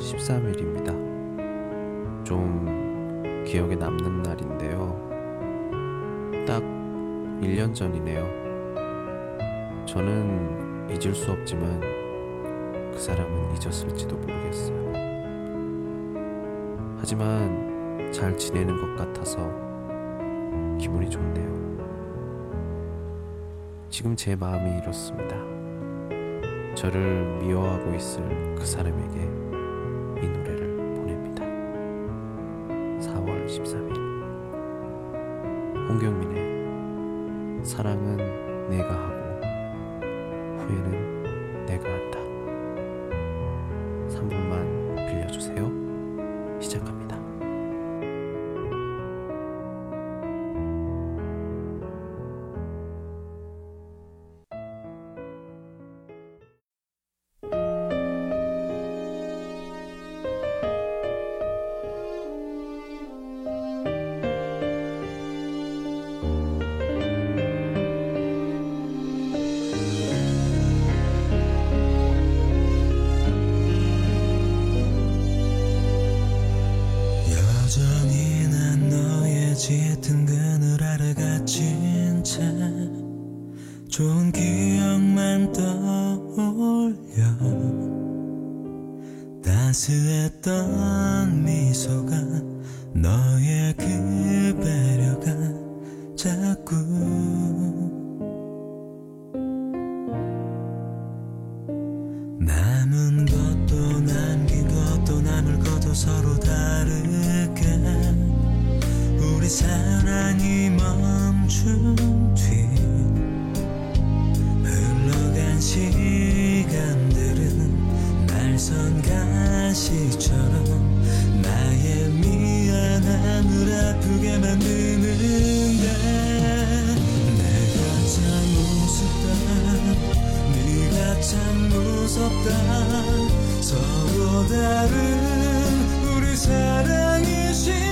13일입니다. 좀 기억에 남는 날인데요. 딱 1년 전이네요. 저는 잊을 수 없지만 그 사람은 잊었을지도 모르겠어요. 하지만 잘 지내는 것 같아서 기분이 좋네요. 지금 제 마음이 이렇습니다. 저를 미워하고 있을 그 사람에게 홍경민의 사랑은 내가 하고 후회는 미소가 너의 그 배려가 자꾸 남은 것도 남긴 것도 남을 것도 서로 다르게 우리 사랑이 멈춘 뒤 서로 다른 우리 사랑이 싫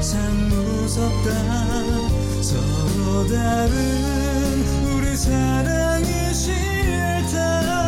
참 무섭다. 서로 다른 우리 사랑이 싫다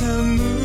time